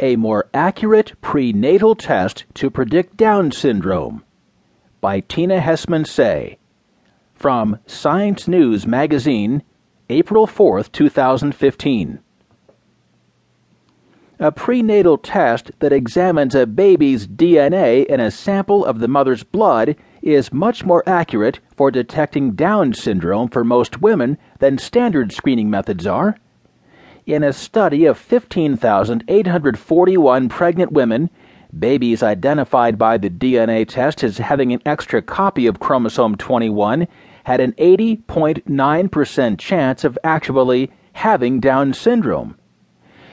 A More Accurate Prenatal Test to Predict Down Syndrome by Tina Hesman Saey. From Science News Magazine, April 4, 2015. A prenatal test that examines a baby's DNA in a sample of the mother's blood is much more accurate for detecting Down syndrome for most women than standard screening methods are in a study of 15,841 pregnant women, babies identified by the DNA test as having an extra copy of chromosome 21 had an 80.9% chance of actually having Down syndrome.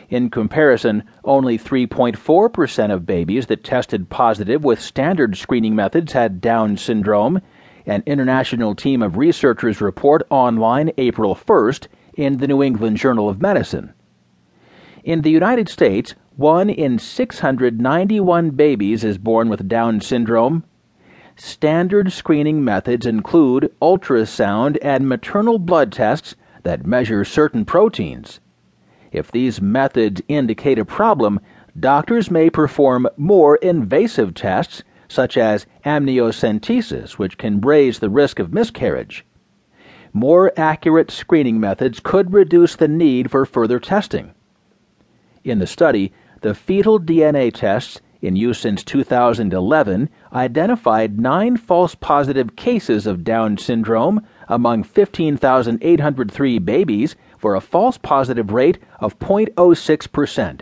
In comparison, only 3.4% of babies that tested positive with standard screening methods had Down syndrome, an international team of researchers report online April 1st in the New England Journal of Medicine. In the United States, one in 691 babies is born with Down syndrome. Standard screening methods include ultrasound and maternal blood tests that measure certain proteins. If these methods indicate a problem, doctors may perform more invasive tests, such as amniocentesis, which can raise the risk of miscarriage. More accurate screening methods could reduce the need for further testing. In the study, the fetal DNA tests, in use since 2011, identified nine false positive cases of Down syndrome among 15,803 babies for a false positive rate of 0.06%.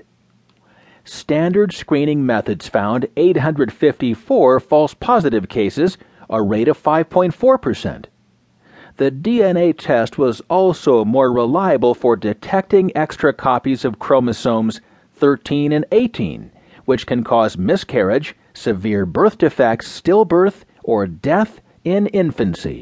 Standard screening methods found 854 false positive cases, a rate of 5.4%. The DNA test was also more reliable for detecting extra copies of chromosomes 13 and 18, which can cause miscarriage, severe birth defects, stillbirth, or death in infancy.